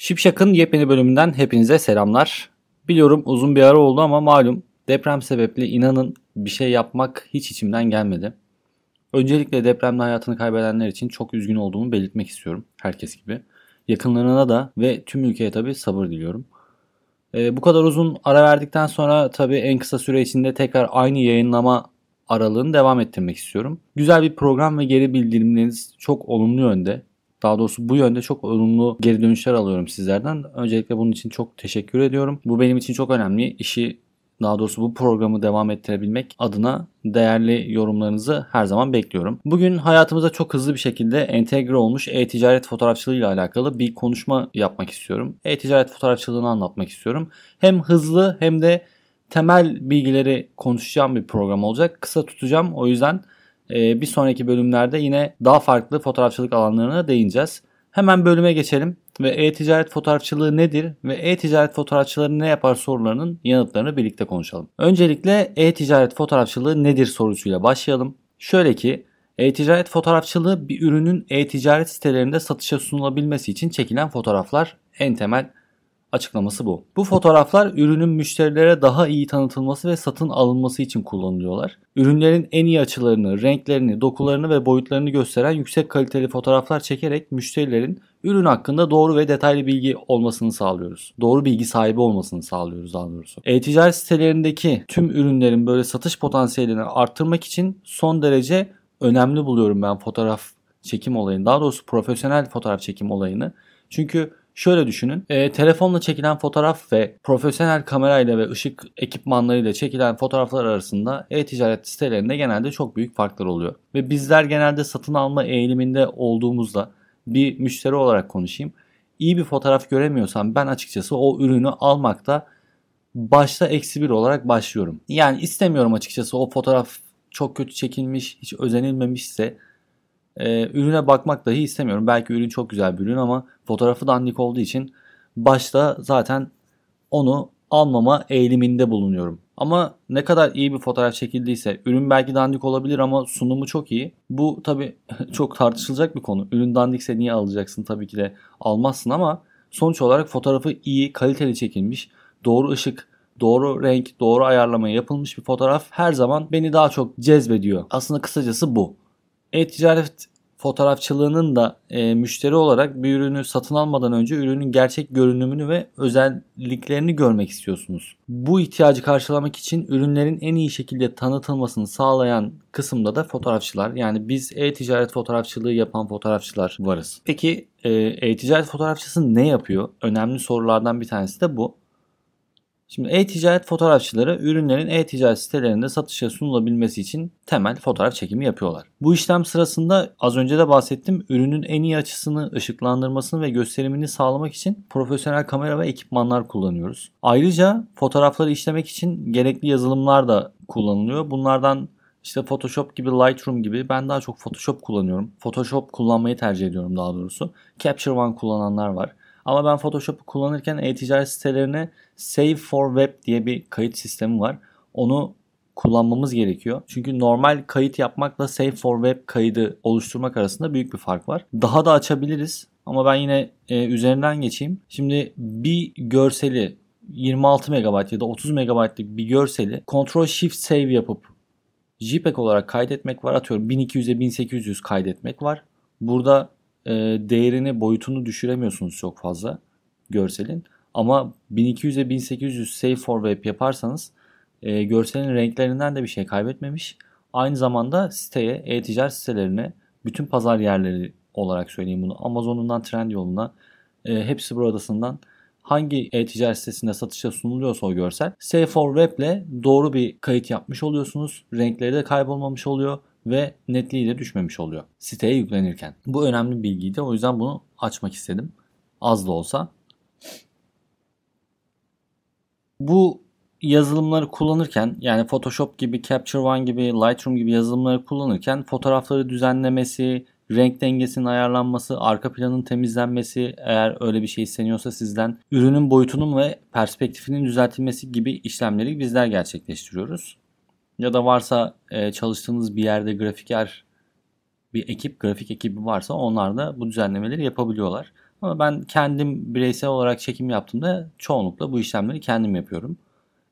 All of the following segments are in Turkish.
Şipşak'ın yepyeni bölümünden hepinize selamlar. Biliyorum uzun bir ara oldu ama malum deprem sebepli inanın bir şey yapmak hiç içimden gelmedi. Öncelikle depremde hayatını kaybedenler için çok üzgün olduğumu belirtmek istiyorum herkes gibi. Yakınlarına da ve tüm ülkeye tabi sabır diliyorum. Ee, bu kadar uzun ara verdikten sonra tabi en kısa süre içinde tekrar aynı yayınlama aralığını devam ettirmek istiyorum. Güzel bir program ve geri bildirimleriniz çok olumlu yönde. Daha doğrusu bu yönde çok olumlu geri dönüşler alıyorum sizlerden. Öncelikle bunun için çok teşekkür ediyorum. Bu benim için çok önemli. İşi daha doğrusu bu programı devam ettirebilmek adına değerli yorumlarınızı her zaman bekliyorum. Bugün hayatımıza çok hızlı bir şekilde entegre olmuş e-ticaret fotoğrafçılığı ile alakalı bir konuşma yapmak istiyorum. E-ticaret fotoğrafçılığını anlatmak istiyorum. Hem hızlı hem de temel bilgileri konuşacağım bir program olacak. Kısa tutacağım. O yüzden bir sonraki bölümlerde yine daha farklı fotoğrafçılık alanlarına değineceğiz. Hemen bölüme geçelim ve e-ticaret fotoğrafçılığı nedir ve e-ticaret fotoğrafçıları ne yapar sorularının yanıtlarını birlikte konuşalım. Öncelikle e-ticaret fotoğrafçılığı nedir sorusuyla başlayalım. Şöyle ki e-ticaret fotoğrafçılığı bir ürünün e-ticaret sitelerinde satışa sunulabilmesi için çekilen fotoğraflar en temel Açıklaması bu. Bu fotoğraflar ürünün müşterilere daha iyi tanıtılması ve satın alınması için kullanılıyorlar. Ürünlerin en iyi açılarını, renklerini, dokularını ve boyutlarını gösteren yüksek kaliteli fotoğraflar çekerek müşterilerin ürün hakkında doğru ve detaylı bilgi olmasını sağlıyoruz. Doğru bilgi sahibi olmasını sağlıyoruz daha. E-ticaret sitelerindeki tüm ürünlerin böyle satış potansiyelini arttırmak için son derece önemli buluyorum ben fotoğraf çekim olayını. Daha doğrusu profesyonel fotoğraf çekim olayını. Çünkü Şöyle düşünün. E, telefonla çekilen fotoğraf ve profesyonel kamerayla ve ışık ekipmanlarıyla çekilen fotoğraflar arasında e-ticaret sitelerinde genelde çok büyük farklar oluyor. Ve bizler genelde satın alma eğiliminde olduğumuzda bir müşteri olarak konuşayım. İyi bir fotoğraf göremiyorsam ben açıkçası o ürünü almakta başta eksi bir olarak başlıyorum. Yani istemiyorum açıkçası o fotoğraf çok kötü çekilmiş, hiç özenilmemişse e, ürüne bakmak dahi istemiyorum. Belki ürün çok güzel bir ürün ama fotoğrafı dandik olduğu için başta zaten onu almama eğiliminde bulunuyorum. Ama ne kadar iyi bir fotoğraf çekildiyse ürün belki dandik olabilir ama sunumu çok iyi. Bu tabi çok tartışılacak bir konu. Ürün dandikse niye alacaksın? Tabii ki de almazsın ama sonuç olarak fotoğrafı iyi, kaliteli çekilmiş, doğru ışık, doğru renk, doğru ayarlama yapılmış bir fotoğraf her zaman beni daha çok cezbediyor. Aslında kısacası bu. E-ticaret fotoğrafçılığının da e, müşteri olarak bir ürünü satın almadan önce ürünün gerçek görünümünü ve özelliklerini görmek istiyorsunuz. Bu ihtiyacı karşılamak için ürünlerin en iyi şekilde tanıtılmasını sağlayan kısımda da fotoğrafçılar yani biz e-ticaret fotoğrafçılığı yapan fotoğrafçılar varız. Peki e, e-ticaret fotoğrafçısı ne yapıyor? Önemli sorulardan bir tanesi de bu. Şimdi e-ticaret fotoğrafçıları ürünlerin e-ticaret sitelerinde satışa sunulabilmesi için temel fotoğraf çekimi yapıyorlar. Bu işlem sırasında az önce de bahsettim ürünün en iyi açısını, ışıklandırmasını ve gösterimini sağlamak için profesyonel kamera ve ekipmanlar kullanıyoruz. Ayrıca fotoğrafları işlemek için gerekli yazılımlar da kullanılıyor. Bunlardan işte Photoshop gibi, Lightroom gibi ben daha çok Photoshop kullanıyorum. Photoshop kullanmayı tercih ediyorum daha doğrusu. Capture One kullananlar var. Ama ben Photoshop'u kullanırken e-ticaret sitelerine Save for Web diye bir kayıt sistemi var. Onu kullanmamız gerekiyor. Çünkü normal kayıt yapmakla Save for Web kaydı oluşturmak arasında büyük bir fark var. Daha da açabiliriz ama ben yine e, üzerinden geçeyim. Şimdi bir görseli 26 MB ya da 30 MB'lık bir görseli Ctrl Shift Save yapıp JPEG olarak kaydetmek var. Atıyorum 1200'e 1800 kaydetmek var. Burada e, değerini boyutunu düşüremiyorsunuz çok fazla görselin. Ama 1200'e 1800 save for web yaparsanız e, görselin renklerinden de bir şey kaybetmemiş. Aynı zamanda siteye, e-ticaret sitelerine bütün pazar yerleri olarak söyleyeyim bunu. Amazon'undan Trendyol'una e, hepsi buradasından hangi e-ticaret sitesinde satışa sunuluyorsa o görsel Save for Web ile doğru bir kayıt yapmış oluyorsunuz. Renkleri de kaybolmamış oluyor ve netliği de düşmemiş oluyor siteye yüklenirken. Bu önemli bilgiydi. O yüzden bunu açmak istedim. Az da olsa. Bu yazılımları kullanırken yani Photoshop gibi, Capture One gibi, Lightroom gibi yazılımları kullanırken fotoğrafları düzenlemesi, renk dengesinin ayarlanması, arka planın temizlenmesi eğer öyle bir şey isteniyorsa sizden ürünün boyutunun ve perspektifinin düzeltilmesi gibi işlemleri bizler gerçekleştiriyoruz ya da varsa e, çalıştığınız bir yerde grafiker bir ekip, grafik ekibi varsa onlar da bu düzenlemeleri yapabiliyorlar. Ama ben kendim bireysel olarak çekim yaptığımda çoğunlukla bu işlemleri kendim yapıyorum.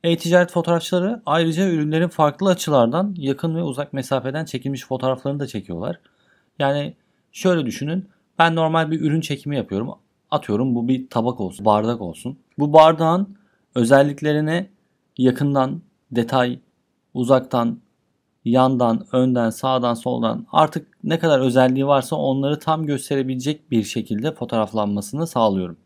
E-ticaret fotoğrafçıları ayrıca ürünlerin farklı açılardan yakın ve uzak mesafeden çekilmiş fotoğraflarını da çekiyorlar. Yani şöyle düşünün. Ben normal bir ürün çekimi yapıyorum. Atıyorum bu bir tabak olsun, bardak olsun. Bu bardağın özelliklerine yakından, detay, uzaktan, yandan, önden, sağdan, soldan artık ne kadar özelliği varsa onları tam gösterebilecek bir şekilde fotoğraflanmasını sağlıyorum.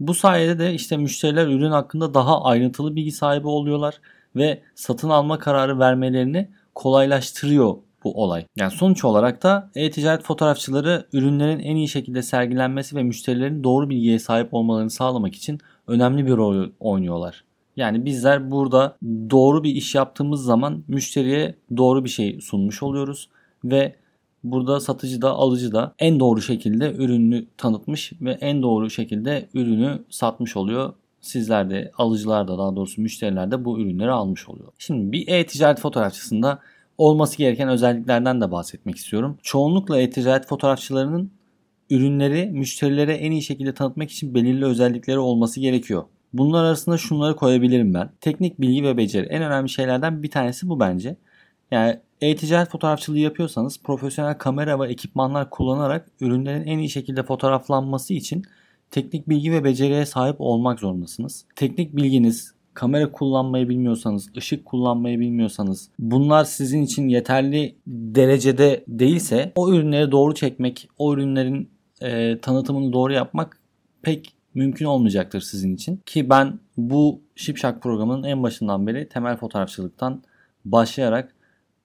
Bu sayede de işte müşteriler ürün hakkında daha ayrıntılı bilgi sahibi oluyorlar ve satın alma kararı vermelerini kolaylaştırıyor bu olay. Yani sonuç olarak da e-ticaret fotoğrafçıları ürünlerin en iyi şekilde sergilenmesi ve müşterilerin doğru bilgiye sahip olmalarını sağlamak için önemli bir rol oynuyorlar. Yani bizler burada doğru bir iş yaptığımız zaman müşteriye doğru bir şey sunmuş oluyoruz ve burada satıcı da alıcı da en doğru şekilde ürünü tanıtmış ve en doğru şekilde ürünü satmış oluyor. Sizler de alıcılar da daha doğrusu müşteriler de bu ürünleri almış oluyor. Şimdi bir e-ticaret fotoğrafçısında olması gereken özelliklerden de bahsetmek istiyorum. Çoğunlukla e-ticaret fotoğrafçılarının ürünleri müşterilere en iyi şekilde tanıtmak için belirli özellikleri olması gerekiyor. Bunlar arasında şunları koyabilirim ben. Teknik bilgi ve beceri. En önemli şeylerden bir tanesi bu bence. Yani e-ticaret fotoğrafçılığı yapıyorsanız profesyonel kamera ve ekipmanlar kullanarak ürünlerin en iyi şekilde fotoğraflanması için teknik bilgi ve beceriye sahip olmak zorundasınız. Teknik bilginiz, kamera kullanmayı bilmiyorsanız, ışık kullanmayı bilmiyorsanız, bunlar sizin için yeterli derecede değilse o ürünleri doğru çekmek, o ürünlerin e, tanıtımını doğru yapmak pek mümkün olmayacaktır sizin için. Ki ben bu Şipşak programının en başından beri temel fotoğrafçılıktan başlayarak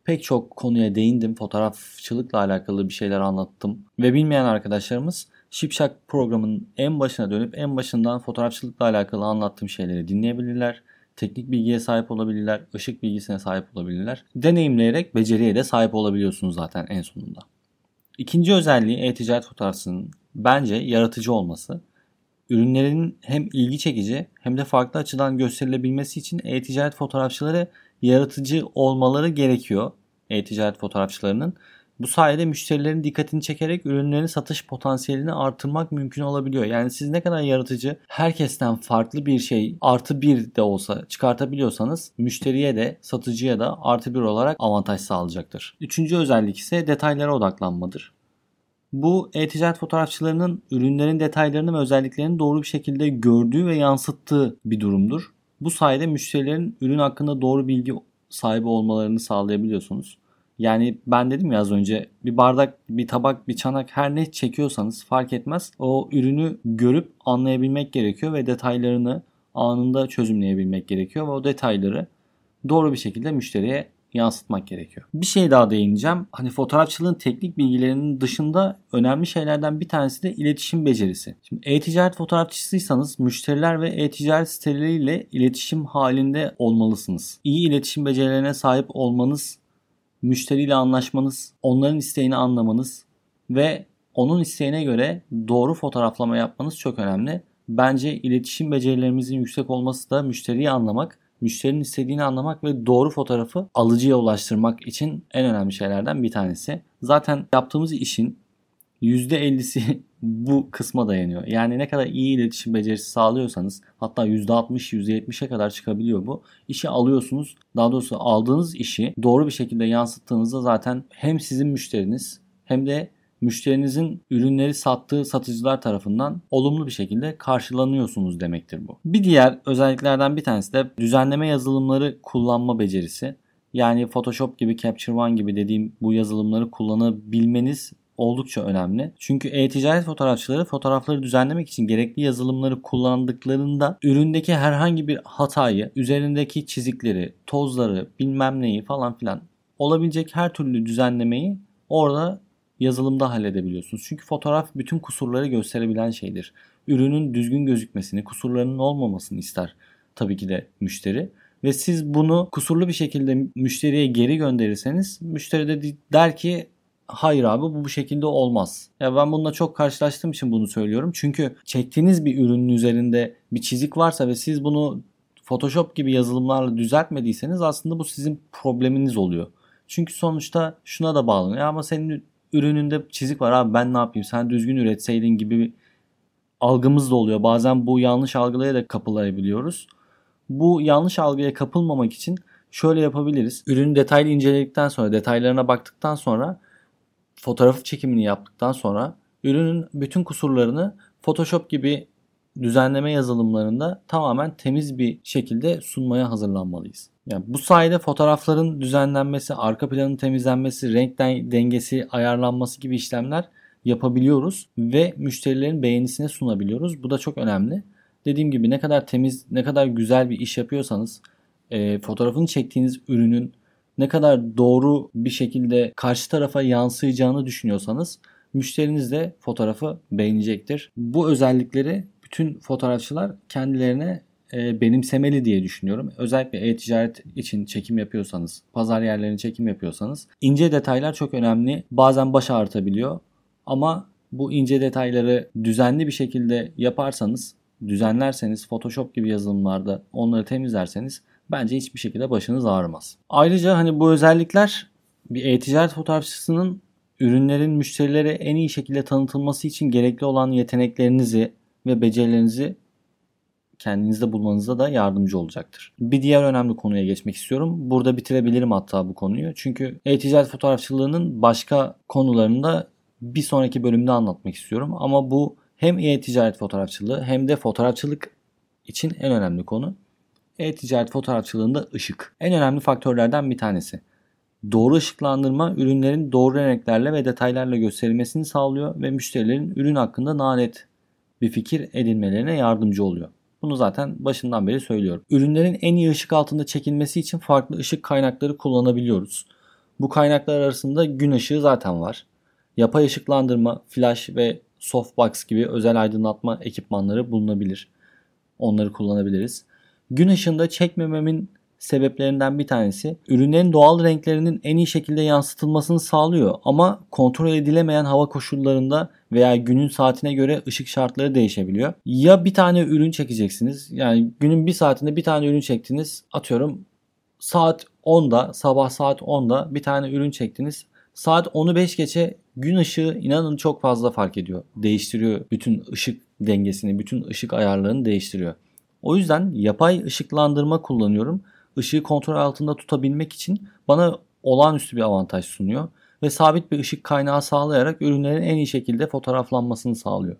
pek çok konuya değindim. Fotoğrafçılıkla alakalı bir şeyler anlattım. Ve bilmeyen arkadaşlarımız Şipşak programının en başına dönüp en başından fotoğrafçılıkla alakalı anlattığım şeyleri dinleyebilirler. Teknik bilgiye sahip olabilirler, ışık bilgisine sahip olabilirler. Deneyimleyerek beceriye de sahip olabiliyorsunuz zaten en sonunda. İkinci özelliği e-ticaret fotoğrafçısının bence yaratıcı olması. Ürünlerin hem ilgi çekici hem de farklı açıdan gösterilebilmesi için e-ticaret fotoğrafçıları yaratıcı olmaları gerekiyor. E-ticaret fotoğrafçılarının. Bu sayede müşterilerin dikkatini çekerek ürünlerin satış potansiyelini artırmak mümkün olabiliyor. Yani siz ne kadar yaratıcı, herkesten farklı bir şey artı bir de olsa çıkartabiliyorsanız müşteriye de satıcıya da artı bir olarak avantaj sağlayacaktır. Üçüncü özellik ise detaylara odaklanmadır. Bu e-ticaret fotoğrafçılarının ürünlerin detaylarını ve özelliklerini doğru bir şekilde gördüğü ve yansıttığı bir durumdur. Bu sayede müşterilerin ürün hakkında doğru bilgi sahibi olmalarını sağlayabiliyorsunuz. Yani ben dedim ya az önce bir bardak, bir tabak, bir çanak her ne çekiyorsanız fark etmez. O ürünü görüp anlayabilmek gerekiyor ve detaylarını anında çözümleyebilmek gerekiyor ve o detayları doğru bir şekilde müşteriye yansıtmak gerekiyor. Bir şey daha değineceğim. Hani fotoğrafçılığın teknik bilgilerinin dışında önemli şeylerden bir tanesi de iletişim becerisi. Şimdi e-ticaret fotoğrafçısıysanız müşteriler ve e-ticaret siteleriyle iletişim halinde olmalısınız. İyi iletişim becerilerine sahip olmanız, müşteriyle anlaşmanız, onların isteğini anlamanız ve onun isteğine göre doğru fotoğraflama yapmanız çok önemli. Bence iletişim becerilerimizin yüksek olması da müşteriyi anlamak müşterinin istediğini anlamak ve doğru fotoğrafı alıcıya ulaştırmak için en önemli şeylerden bir tanesi. Zaten yaptığımız işin %50'si bu kısma dayanıyor. Yani ne kadar iyi iletişim becerisi sağlıyorsanız hatta %60 %70'e kadar çıkabiliyor bu. İşi alıyorsunuz. Daha doğrusu aldığınız işi doğru bir şekilde yansıttığınızda zaten hem sizin müşteriniz hem de müşterinizin ürünleri sattığı satıcılar tarafından olumlu bir şekilde karşılanıyorsunuz demektir bu. Bir diğer özelliklerden bir tanesi de düzenleme yazılımları kullanma becerisi. Yani Photoshop gibi Capture One gibi dediğim bu yazılımları kullanabilmeniz oldukça önemli. Çünkü e-ticaret fotoğrafçıları fotoğrafları düzenlemek için gerekli yazılımları kullandıklarında üründeki herhangi bir hatayı, üzerindeki çizikleri, tozları, bilmem neyi falan filan olabilecek her türlü düzenlemeyi orada yazılımda halledebiliyorsunuz. Çünkü fotoğraf bütün kusurları gösterebilen şeydir. Ürünün düzgün gözükmesini, kusurlarının olmamasını ister tabii ki de müşteri. Ve siz bunu kusurlu bir şekilde müşteriye geri gönderirseniz müşteri de der ki hayır abi bu bu şekilde olmaz. Ya ben bununla çok karşılaştığım için bunu söylüyorum. Çünkü çektiğiniz bir ürünün üzerinde bir çizik varsa ve siz bunu Photoshop gibi yazılımlarla düzeltmediyseniz aslında bu sizin probleminiz oluyor. Çünkü sonuçta şuna da bağlanıyor ama senin ürününde çizik var abi ben ne yapayım sen düzgün üretseydin gibi algımız da oluyor. Bazen bu yanlış algılara da kapılayabiliyoruz. Bu yanlış algıya kapılmamak için şöyle yapabiliriz. Ürünü detaylı inceledikten sonra, detaylarına baktıktan sonra fotoğrafı çekimini yaptıktan sonra ürünün bütün kusurlarını Photoshop gibi düzenleme yazılımlarında tamamen temiz bir şekilde sunmaya hazırlanmalıyız. Yani bu sayede fotoğrafların düzenlenmesi, arka planın temizlenmesi, renk dengesi ayarlanması gibi işlemler yapabiliyoruz ve müşterilerin beğenisine sunabiliyoruz. Bu da çok önemli. Dediğim gibi ne kadar temiz, ne kadar güzel bir iş yapıyorsanız e, fotoğrafını çektiğiniz ürünün ne kadar doğru bir şekilde karşı tarafa yansıyacağını düşünüyorsanız müşteriniz de fotoğrafı beğenecektir. Bu özellikleri bütün fotoğrafçılar kendilerine e, benimsemeli diye düşünüyorum. Özellikle e-ticaret için çekim yapıyorsanız, pazar yerlerine çekim yapıyorsanız ince detaylar çok önemli. Bazen baş ağrıtabiliyor ama bu ince detayları düzenli bir şekilde yaparsanız, düzenlerseniz Photoshop gibi yazılımlarda onları temizlerseniz bence hiçbir şekilde başınız ağrımaz. Ayrıca hani bu özellikler bir e-ticaret fotoğrafçısının ürünlerin müşterilere en iyi şekilde tanıtılması için gerekli olan yeteneklerinizi ve becerilerinizi kendinizde bulmanıza da yardımcı olacaktır. Bir diğer önemli konuya geçmek istiyorum. Burada bitirebilirim hatta bu konuyu. Çünkü e-ticaret fotoğrafçılığının başka konularında bir sonraki bölümde anlatmak istiyorum. Ama bu hem e-ticaret fotoğrafçılığı hem de fotoğrafçılık için en önemli konu. E-ticaret fotoğrafçılığında ışık. En önemli faktörlerden bir tanesi. Doğru ışıklandırma ürünlerin doğru renklerle ve detaylarla gösterilmesini sağlıyor ve müşterilerin ürün hakkında net bir fikir edinmelerine yardımcı oluyor. Bunu zaten başından beri söylüyorum. Ürünlerin en iyi ışık altında çekilmesi için farklı ışık kaynakları kullanabiliyoruz. Bu kaynaklar arasında gün ışığı zaten var. Yapay ışıklandırma, flash ve softbox gibi özel aydınlatma ekipmanları bulunabilir. Onları kullanabiliriz. Gün ışığında çekmememin sebeplerinden bir tanesi ürünlerin doğal renklerinin en iyi şekilde yansıtılmasını sağlıyor ama kontrol edilemeyen hava koşullarında veya günün saatine göre ışık şartları değişebiliyor. Ya bir tane ürün çekeceksiniz yani günün bir saatinde bir tane ürün çektiniz atıyorum saat 10'da sabah saat 10'da bir tane ürün çektiniz. Saat 10'u 5 geçe gün ışığı inanın çok fazla fark ediyor. Değiştiriyor bütün ışık dengesini, bütün ışık ayarlarını değiştiriyor. O yüzden yapay ışıklandırma kullanıyorum ışığı kontrol altında tutabilmek için bana olağanüstü bir avantaj sunuyor ve sabit bir ışık kaynağı sağlayarak ürünlerin en iyi şekilde fotoğraflanmasını sağlıyor.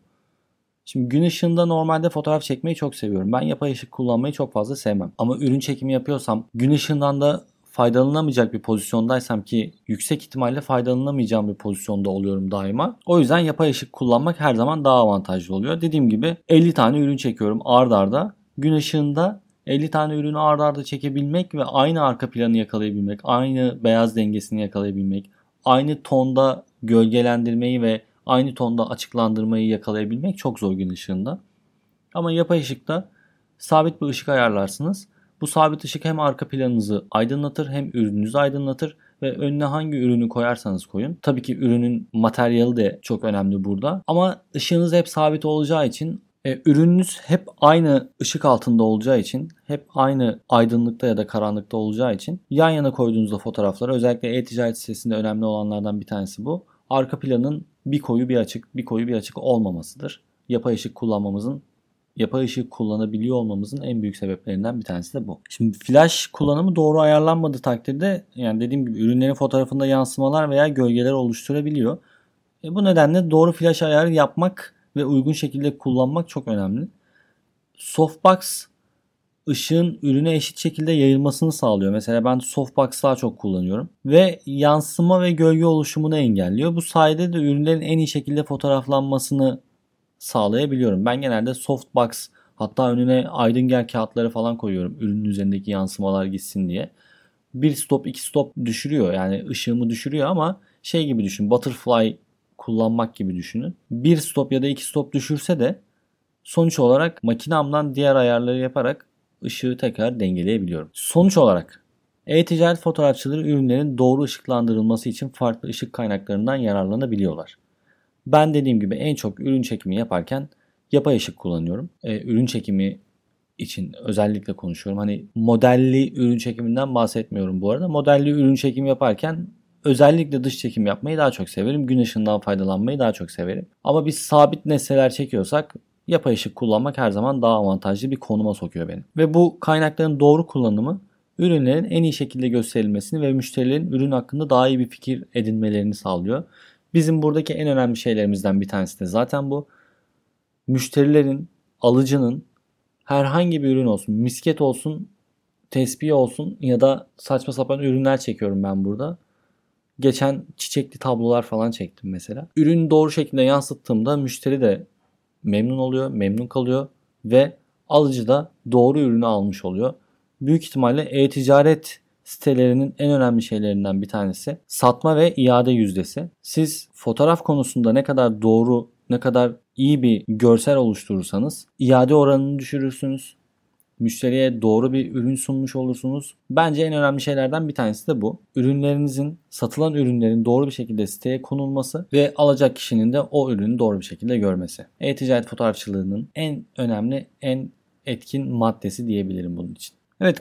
Şimdi gün ışığında normalde fotoğraf çekmeyi çok seviyorum. Ben yapay ışık kullanmayı çok fazla sevmem. Ama ürün çekimi yapıyorsam gün ışığından da faydalanamayacak bir pozisyondaysam ki yüksek ihtimalle faydalanamayacağım bir pozisyonda oluyorum daima. O yüzden yapay ışık kullanmak her zaman daha avantajlı oluyor. Dediğim gibi 50 tane ürün çekiyorum ard arda. Gün ışığında 50 tane ürünü arda arda çekebilmek ve aynı arka planı yakalayabilmek, aynı beyaz dengesini yakalayabilmek, aynı tonda gölgelendirmeyi ve aynı tonda açıklandırmayı yakalayabilmek çok zor gün ışığında. Ama yapay ışıkta sabit bir ışık ayarlarsınız. Bu sabit ışık hem arka planınızı aydınlatır hem ürününüzü aydınlatır ve önüne hangi ürünü koyarsanız koyun. Tabii ki ürünün materyali de çok önemli burada. Ama ışığınız hep sabit olacağı için e, ürününüz hep aynı ışık altında olacağı için, hep aynı aydınlıkta ya da karanlıkta olacağı için yan yana koyduğunuzda fotoğrafları özellikle e-ticaret sitesinde önemli olanlardan bir tanesi bu. Arka planın bir koyu bir açık, bir koyu bir açık olmamasıdır. Yapay ışık kullanmamızın yapay ışık kullanabiliyor olmamızın en büyük sebeplerinden bir tanesi de bu. Şimdi flash kullanımı doğru ayarlanmadığı takdirde yani dediğim gibi ürünlerin fotoğrafında yansımalar veya gölgeler oluşturabiliyor. E bu nedenle doğru flash ayarı yapmak ve uygun şekilde kullanmak çok önemli. Softbox ışığın ürüne eşit şekilde yayılmasını sağlıyor. Mesela ben softbox daha çok kullanıyorum. Ve yansıma ve gölge oluşumunu engelliyor. Bu sayede de ürünlerin en iyi şekilde fotoğraflanmasını sağlayabiliyorum. Ben genelde softbox hatta önüne aydın gel kağıtları falan koyuyorum. Ürünün üzerindeki yansımalar gitsin diye. Bir stop iki stop düşürüyor yani ışığımı düşürüyor ama şey gibi düşün butterfly kullanmak gibi düşünün. Bir stop ya da iki stop düşürse de sonuç olarak makinamdan diğer ayarları yaparak ışığı tekrar dengeleyebiliyorum. Sonuç olarak e-ticaret fotoğrafçıları ürünlerin doğru ışıklandırılması için farklı ışık kaynaklarından yararlanabiliyorlar. Ben dediğim gibi en çok ürün çekimi yaparken yapay ışık kullanıyorum. E, ürün çekimi için özellikle konuşuyorum. Hani modelli ürün çekiminden bahsetmiyorum bu arada. Modelli ürün çekimi yaparken Özellikle dış çekim yapmayı daha çok severim. Gün ışığından faydalanmayı daha çok severim. Ama biz sabit nesneler çekiyorsak yapay ışık kullanmak her zaman daha avantajlı bir konuma sokuyor beni. Ve bu kaynakların doğru kullanımı ürünlerin en iyi şekilde gösterilmesini ve müşterilerin ürün hakkında daha iyi bir fikir edinmelerini sağlıyor. Bizim buradaki en önemli şeylerimizden bir tanesi de zaten bu. Müşterilerin, alıcının herhangi bir ürün olsun, misket olsun, tespih olsun ya da saçma sapan ürünler çekiyorum ben burada. Geçen çiçekli tablolar falan çektim mesela. Ürünü doğru şekilde yansıttığımda müşteri de memnun oluyor, memnun kalıyor ve alıcı da doğru ürünü almış oluyor. Büyük ihtimalle e-ticaret sitelerinin en önemli şeylerinden bir tanesi satma ve iade yüzdesi. Siz fotoğraf konusunda ne kadar doğru, ne kadar iyi bir görsel oluşturursanız iade oranını düşürürsünüz. Müşteriye doğru bir ürün sunmuş olursunuz. Bence en önemli şeylerden bir tanesi de bu. Ürünlerinizin, satılan ürünlerin doğru bir şekilde siteye konulması ve alacak kişinin de o ürünü doğru bir şekilde görmesi. E-ticaret fotoğrafçılığının en önemli, en etkin maddesi diyebilirim bunun için. Evet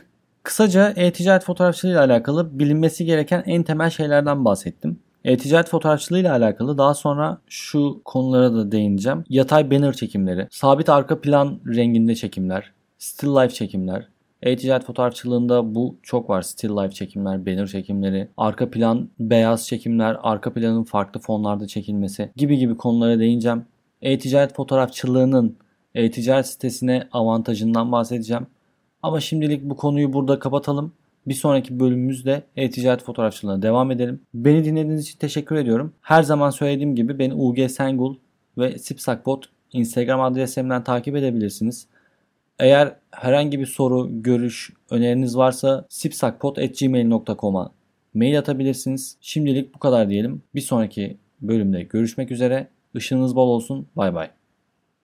Kısaca e-ticaret fotoğrafçılığı ile alakalı bilinmesi gereken en temel şeylerden bahsettim. E-ticaret fotoğrafçılığı ile alakalı daha sonra şu konulara da değineceğim. Yatay banner çekimleri, sabit arka plan renginde çekimler, still life çekimler. E-ticaret fotoğrafçılığında bu çok var. Still life çekimler, banner çekimleri, arka plan beyaz çekimler, arka planın farklı fonlarda çekilmesi gibi gibi konulara değineceğim. E-ticaret fotoğrafçılığının e-ticaret sitesine avantajından bahsedeceğim. Ama şimdilik bu konuyu burada kapatalım. Bir sonraki bölümümüzde e-ticaret fotoğrafçılığına devam edelim. Beni dinlediğiniz için teşekkür ediyorum. Her zaman söylediğim gibi beni UG Sengul ve Sipsakbot Instagram adresimden takip edebilirsiniz. Eğer herhangi bir soru, görüş, öneriniz varsa sipsakpot.gmail.com'a mail atabilirsiniz. Şimdilik bu kadar diyelim. Bir sonraki bölümde görüşmek üzere. Işığınız bol olsun. Bay bay.